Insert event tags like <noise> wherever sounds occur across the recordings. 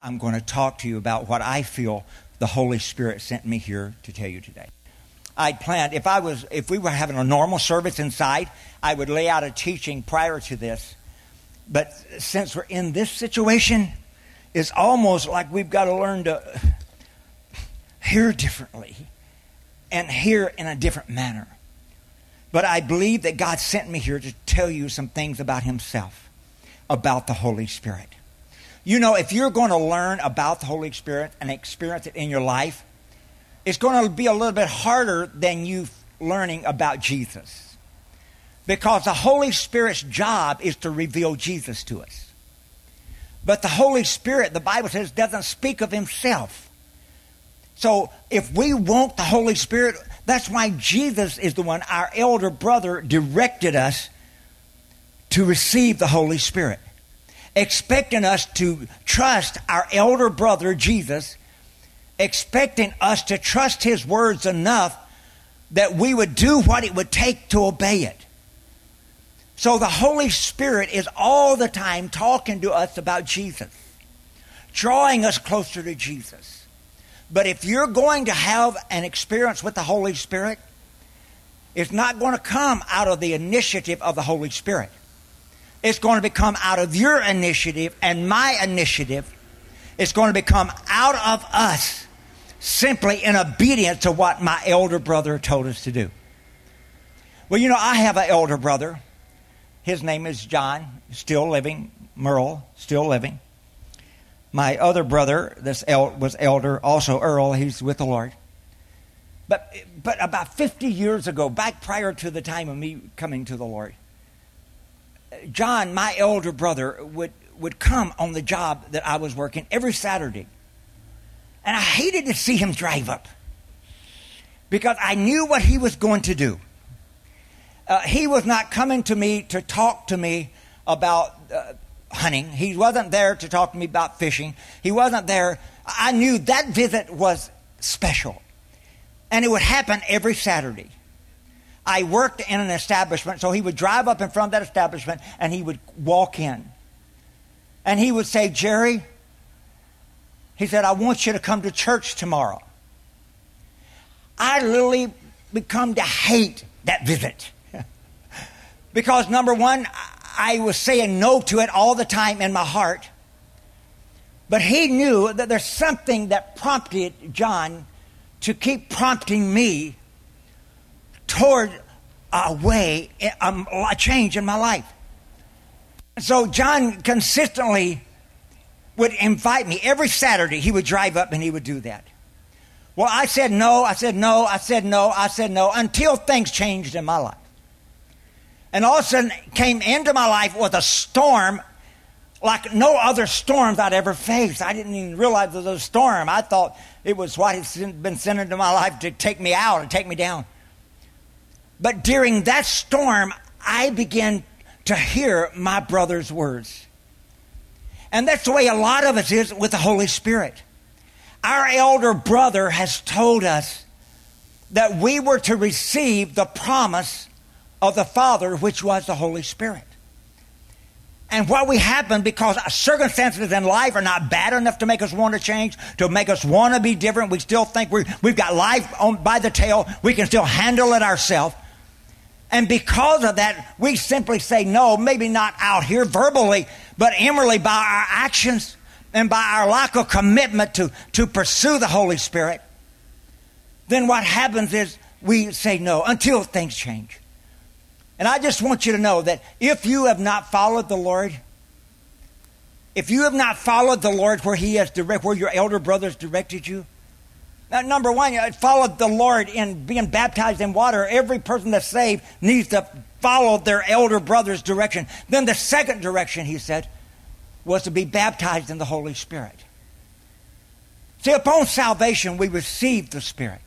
I'm going to talk to you about what I feel the Holy Spirit sent me here to tell you today. I'd planned if I was if we were having a normal service inside, I would lay out a teaching prior to this. But since we're in this situation, it's almost like we've got to learn to hear differently and hear in a different manner. But I believe that God sent me here to tell you some things about Himself, about the Holy Spirit. You know, if you're going to learn about the Holy Spirit and experience it in your life, it's going to be a little bit harder than you learning about Jesus. Because the Holy Spirit's job is to reveal Jesus to us. But the Holy Spirit, the Bible says, doesn't speak of himself. So if we want the Holy Spirit, that's why Jesus is the one, our elder brother, directed us to receive the Holy Spirit expecting us to trust our elder brother Jesus, expecting us to trust his words enough that we would do what it would take to obey it. So the Holy Spirit is all the time talking to us about Jesus, drawing us closer to Jesus. But if you're going to have an experience with the Holy Spirit, it's not going to come out of the initiative of the Holy Spirit. It's going to become out of your initiative and my initiative. It's going to become out of us simply in obedience to what my elder brother told us to do. Well, you know, I have an elder brother. His name is John, still living. Merle, still living. My other brother, this el- was elder, also Earl. He's with the Lord. But, but about 50 years ago, back prior to the time of me coming to the Lord, John, my elder brother, would, would come on the job that I was working every Saturday. And I hated to see him drive up because I knew what he was going to do. Uh, he was not coming to me to talk to me about uh, hunting. He wasn't there to talk to me about fishing. He wasn't there. I knew that visit was special. And it would happen every Saturday. I worked in an establishment, so he would drive up in front of that establishment and he would walk in. And he would say, Jerry, he said, I want you to come to church tomorrow. I literally become to hate that visit. <laughs> because number one, I was saying no to it all the time in my heart. But he knew that there's something that prompted John to keep prompting me toward a way, a change in my life. So John consistently would invite me every Saturday. He would drive up and he would do that. Well, I said no, I said no, I said no, I said no until things changed in my life. And all of a sudden came into my life with a storm like no other storms I'd ever faced. I didn't even realize it was a storm. I thought it was what had been sent into my life to take me out and take me down. But during that storm, I began to hear my brother's words. And that's the way a lot of us is with the Holy Spirit. Our elder brother has told us that we were to receive the promise of the Father, which was the Holy Spirit. And what we happen because circumstances in life are not bad enough to make us want to change, to make us want to be different. We still think we have got life on, by the tail. We can still handle it ourselves. And because of that, we simply say no, maybe not out here verbally, but inwardly by our actions and by our lack of commitment to, to pursue the Holy Spirit. Then what happens is we say no until things change. And I just want you to know that if you have not followed the Lord, if you have not followed the Lord where He has direct, where your elder brothers directed you, now, number one, it followed the Lord in being baptized in water. Every person that's saved needs to follow their elder brother's direction. Then the second direction, he said, was to be baptized in the Holy Spirit. See, upon salvation, we receive the Spirit.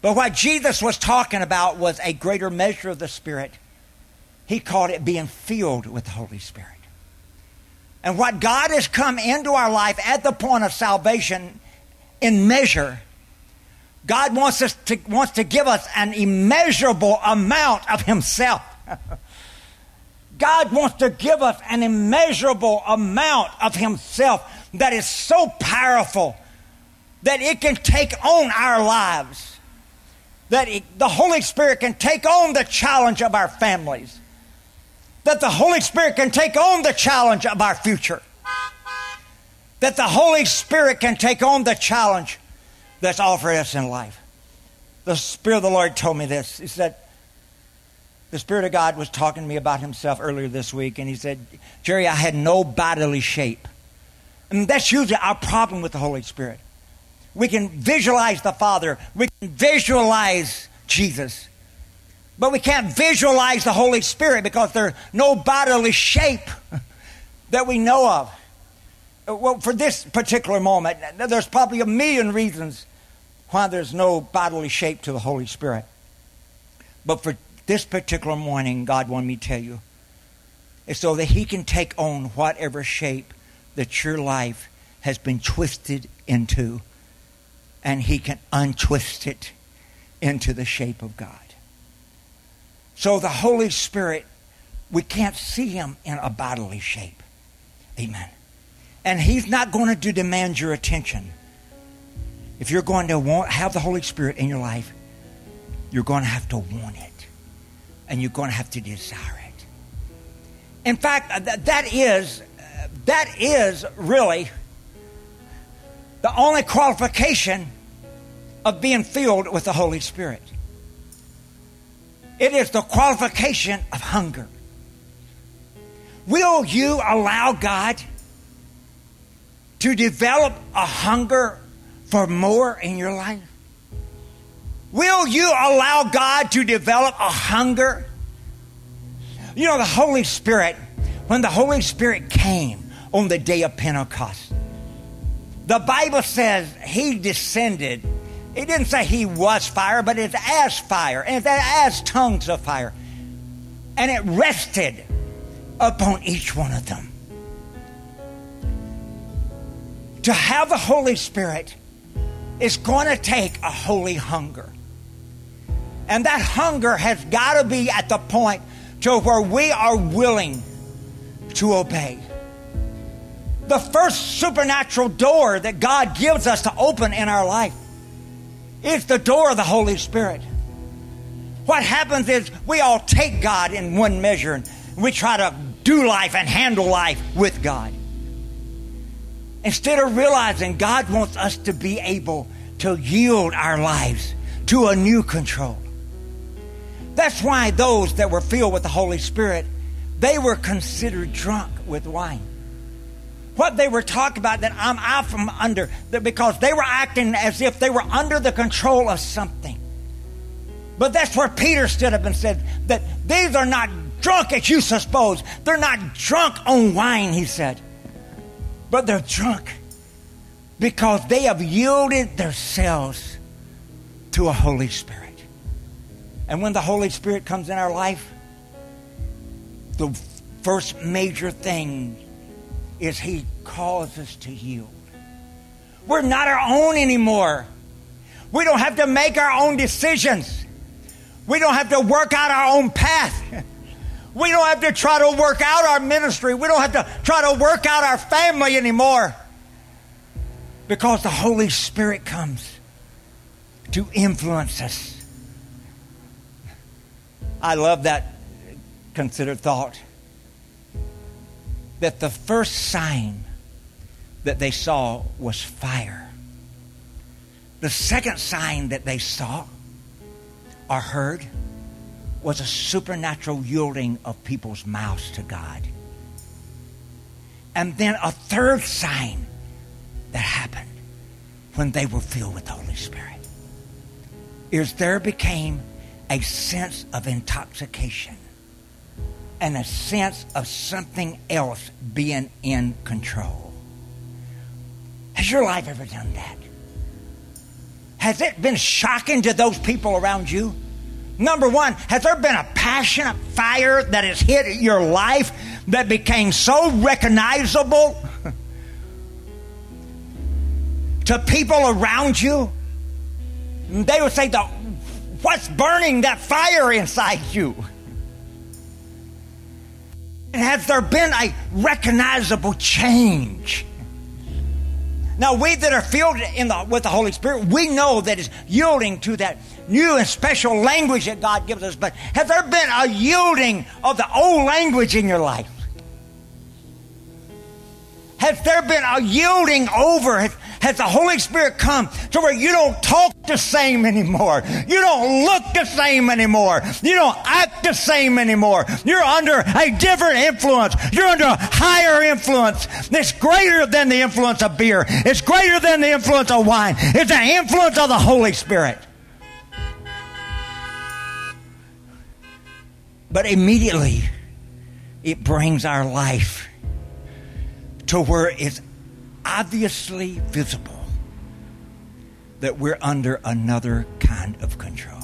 But what Jesus was talking about was a greater measure of the Spirit. He called it being filled with the Holy Spirit. And what God has come into our life at the point of salvation in measure. God wants us to wants to give us an immeasurable amount of Himself. <laughs> God wants to give us an immeasurable amount of Himself that is so powerful that it can take on our lives, that it, the Holy Spirit can take on the challenge of our families, that the Holy Spirit can take on the challenge of our future, that the Holy Spirit can take on the challenge that's offered us in life. The Spirit of the Lord told me this. He said, the Spirit of God was talking to me about Himself earlier this week, and He said, Jerry, I had no bodily shape. And that's usually our problem with the Holy Spirit. We can visualize the Father, we can visualize Jesus, but we can't visualize the Holy Spirit because there's no bodily shape <laughs> that we know of. Uh, well, for this particular moment, there's probably a million reasons why there's no bodily shape to the Holy Spirit. But for this particular morning, God wanted me to tell you, is so that He can take on whatever shape that your life has been twisted into, and He can untwist it into the shape of God. So the Holy Spirit, we can't see Him in a bodily shape. Amen. And He's not going to demand your attention. If you're going to want, have the Holy Spirit in your life, you're going to have to want it and you're going to have to desire it. In fact, uh, that, is uh, that is really the only qualification of being filled with the Holy Spirit. It is the qualification of hunger. Will you allow God to develop a hunger for more in your life? Will you allow God to develop a hunger? You know, the Holy Spirit, when the Holy Spirit came on the day of Pentecost, the Bible says he descended. It didn't say he was fire, but it's as fire, and as tongues of fire. And it rested upon each one of them. To have the Holy Spirit is going to take a holy hunger. And that hunger has got to be at the point to where we are willing to obey. The first supernatural door that God gives us to open in our life is the door of the Holy Spirit. What happens is we all take God in one measure and we try to do life and handle life with God. Instead of realizing God wants us to be able to yield our lives to a new control. That's why those that were filled with the Holy Spirit, they were considered drunk with wine. What they were talking about that I'm out from under, because they were acting as if they were under the control of something. But that's where Peter stood up and said that these are not drunk as you suppose. They're not drunk on wine, he said. But they're drunk because they have yielded themselves to a Holy Spirit. And when the Holy Spirit comes in our life, the first major thing is He calls us to yield. We're not our own anymore. We don't have to make our own decisions. We don't have to work out our own path. <laughs> We don't have to try to work out our ministry. We don't have to try to work out our family anymore. Because the Holy Spirit comes to influence us I love that considered thought. That the first sign that they saw was fire. The second sign that they saw or heard was a supernatural yielding of people's mouths to God. And then a third sign that happened when they were filled with the Holy Spirit is there became a sense of intoxication and a sense of something else being in control. Has your life ever done that? Has it been shocking to those people around you? Number one, has there been a passionate fire that has hit your life that became so recognizable <laughs> to people around you? They would say, What's burning that fire inside you? And has there been a recognizable change? Now, we that are filled in the, with the Holy Spirit, we know that it's yielding to that new and special language that God gives us. But has there been a yielding of the old language in your life? Has there been a yielding over? Has, has the Holy Spirit come to where you don't talk the same anymore? You don't look the same anymore. You don't act the same anymore. You're under a different influence. You're under a higher influence. It's greater than the influence of beer. It's greater than the influence of wine. It's the influence of the Holy Spirit. But immediately, it brings our life to where it's obviously visible that we're under another kind of control.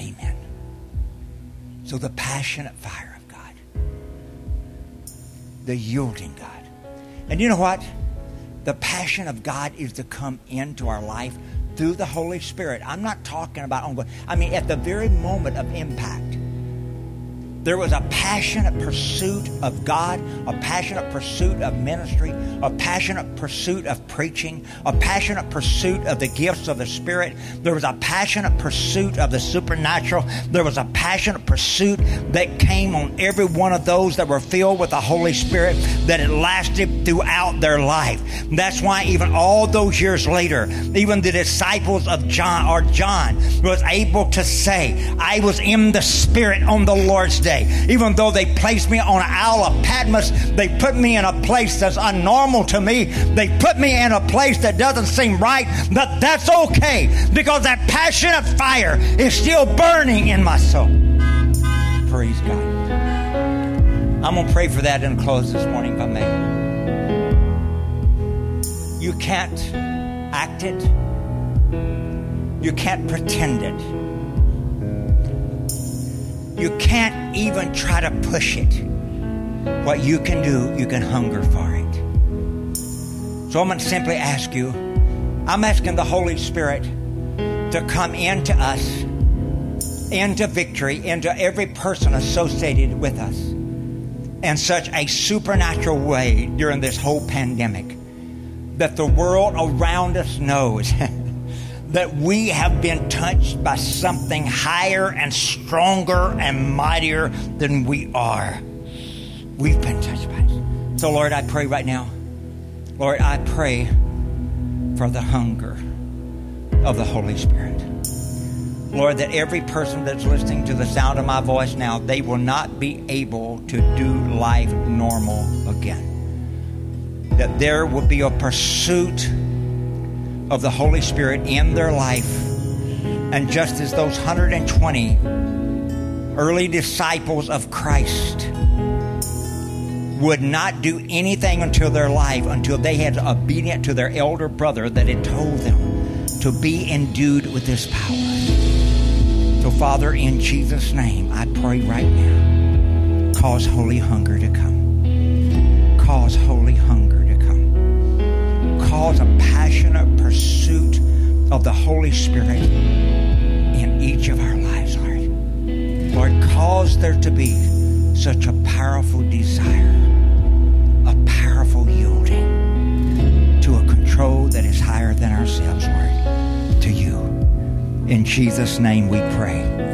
Amen. So the passionate fire of God, the yielding God. And you know what? The passion of God is to come into our life through the Holy Spirit. I'm not talking about ongoing. I mean, at the very moment of impact there was a passionate pursuit of God, a passionate pursuit of ministry, a passionate pursuit of preaching, a passionate pursuit of the gifts of the Spirit. There was a passionate pursuit of the supernatural. There was a passionate pursuit that came on every one of those that were filled with the Holy Spirit that it lasted throughout their life. That's why even all those years later, even the disciples of John or John was able to say, I was in the Spirit on the Lord's day Even though they placed me on an Isle of Patmos, they put me in a place that's unnormal to me. They put me in a place that doesn't seem right, but that's okay because that passionate fire is still burning in my soul. Praise God. I'm going to pray for that and close this morning I may. You can't act it. You can't pretend it you can't even try to push it. What you can do, you can hunger for it. So I'm going to simply ask you I'm asking the Holy Spirit to come into us, into victory, into every person associated with us in such a supernatural way during this whole pandemic that the world around us knows. <laughs> that we have been touched by something higher and stronger and mightier than we are. We've been touched by it. So, Lord, I pray right now, Lord, I pray for the hunger of the Holy Spirit. Lord, that every person that's listening to the sound of my voice now, they will not be able to do life normal again. That there will be a pursuit of the Holy Spirit in their life. And just as those 120 early disciples of Christ would not do anything until their life, until they had obedient to their elder brother that had told them to be endued with this power. So, Father, in Jesus' name, I pray right now, cause holy hunger to come. Cause holy pursuit of the Holy Spirit in each of our lives, Lord. Lord, cause there to be such a powerful desire, a powerful yielding to a control that is higher than ourselves, Lord, to you. In Jesus' name we pray.